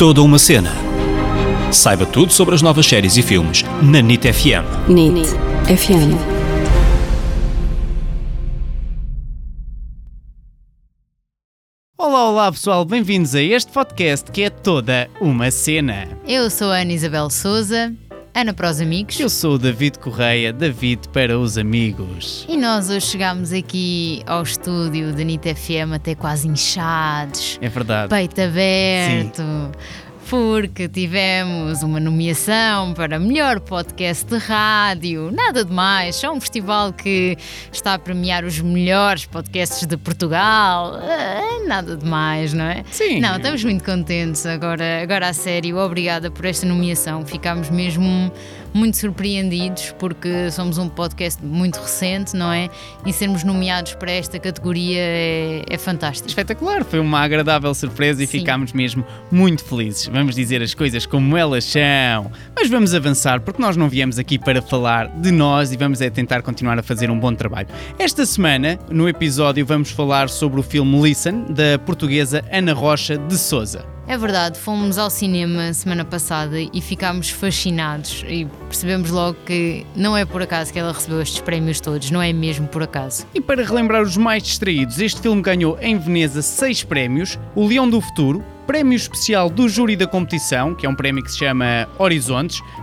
Toda uma cena. Saiba tudo sobre as novas séries e filmes na NIT FM. NIT FM. Olá, olá pessoal, bem-vindos a este podcast que é toda uma cena. Eu sou a Ana Isabel Souza, Ana para os amigos. Eu sou o David Correia, David para os amigos. E nós hoje chegámos aqui ao estúdio da NIT FM até quase inchados, É verdade. peito aberto. Porque tivemos uma nomeação para melhor podcast de rádio. Nada de mais, só um festival que está a premiar os melhores podcasts de Portugal. Ah, Nada de mais, não é? Sim. Não, estamos muito contentes agora, agora a sério. Obrigada por esta nomeação. Ficámos mesmo muito surpreendidos porque somos um podcast muito recente, não é? E sermos nomeados para esta categoria é, é fantástico. Espetacular, foi uma agradável surpresa e Sim. ficámos mesmo muito felizes. Vamos dizer as coisas como elas são. Mas vamos avançar porque nós não viemos aqui para falar de nós e vamos é tentar continuar a fazer um bom trabalho. Esta semana, no episódio, vamos falar sobre o filme Listen, da portuguesa Ana Rocha de Souza. É verdade, fomos ao cinema semana passada e ficámos fascinados e percebemos logo que não é por acaso que ela recebeu estes prémios todos, não é mesmo por acaso. E para relembrar os mais distraídos, este filme ganhou em Veneza seis prémios: o Leão do Futuro, prémio especial do júri da competição, que é um prémio que se chama Horizontes,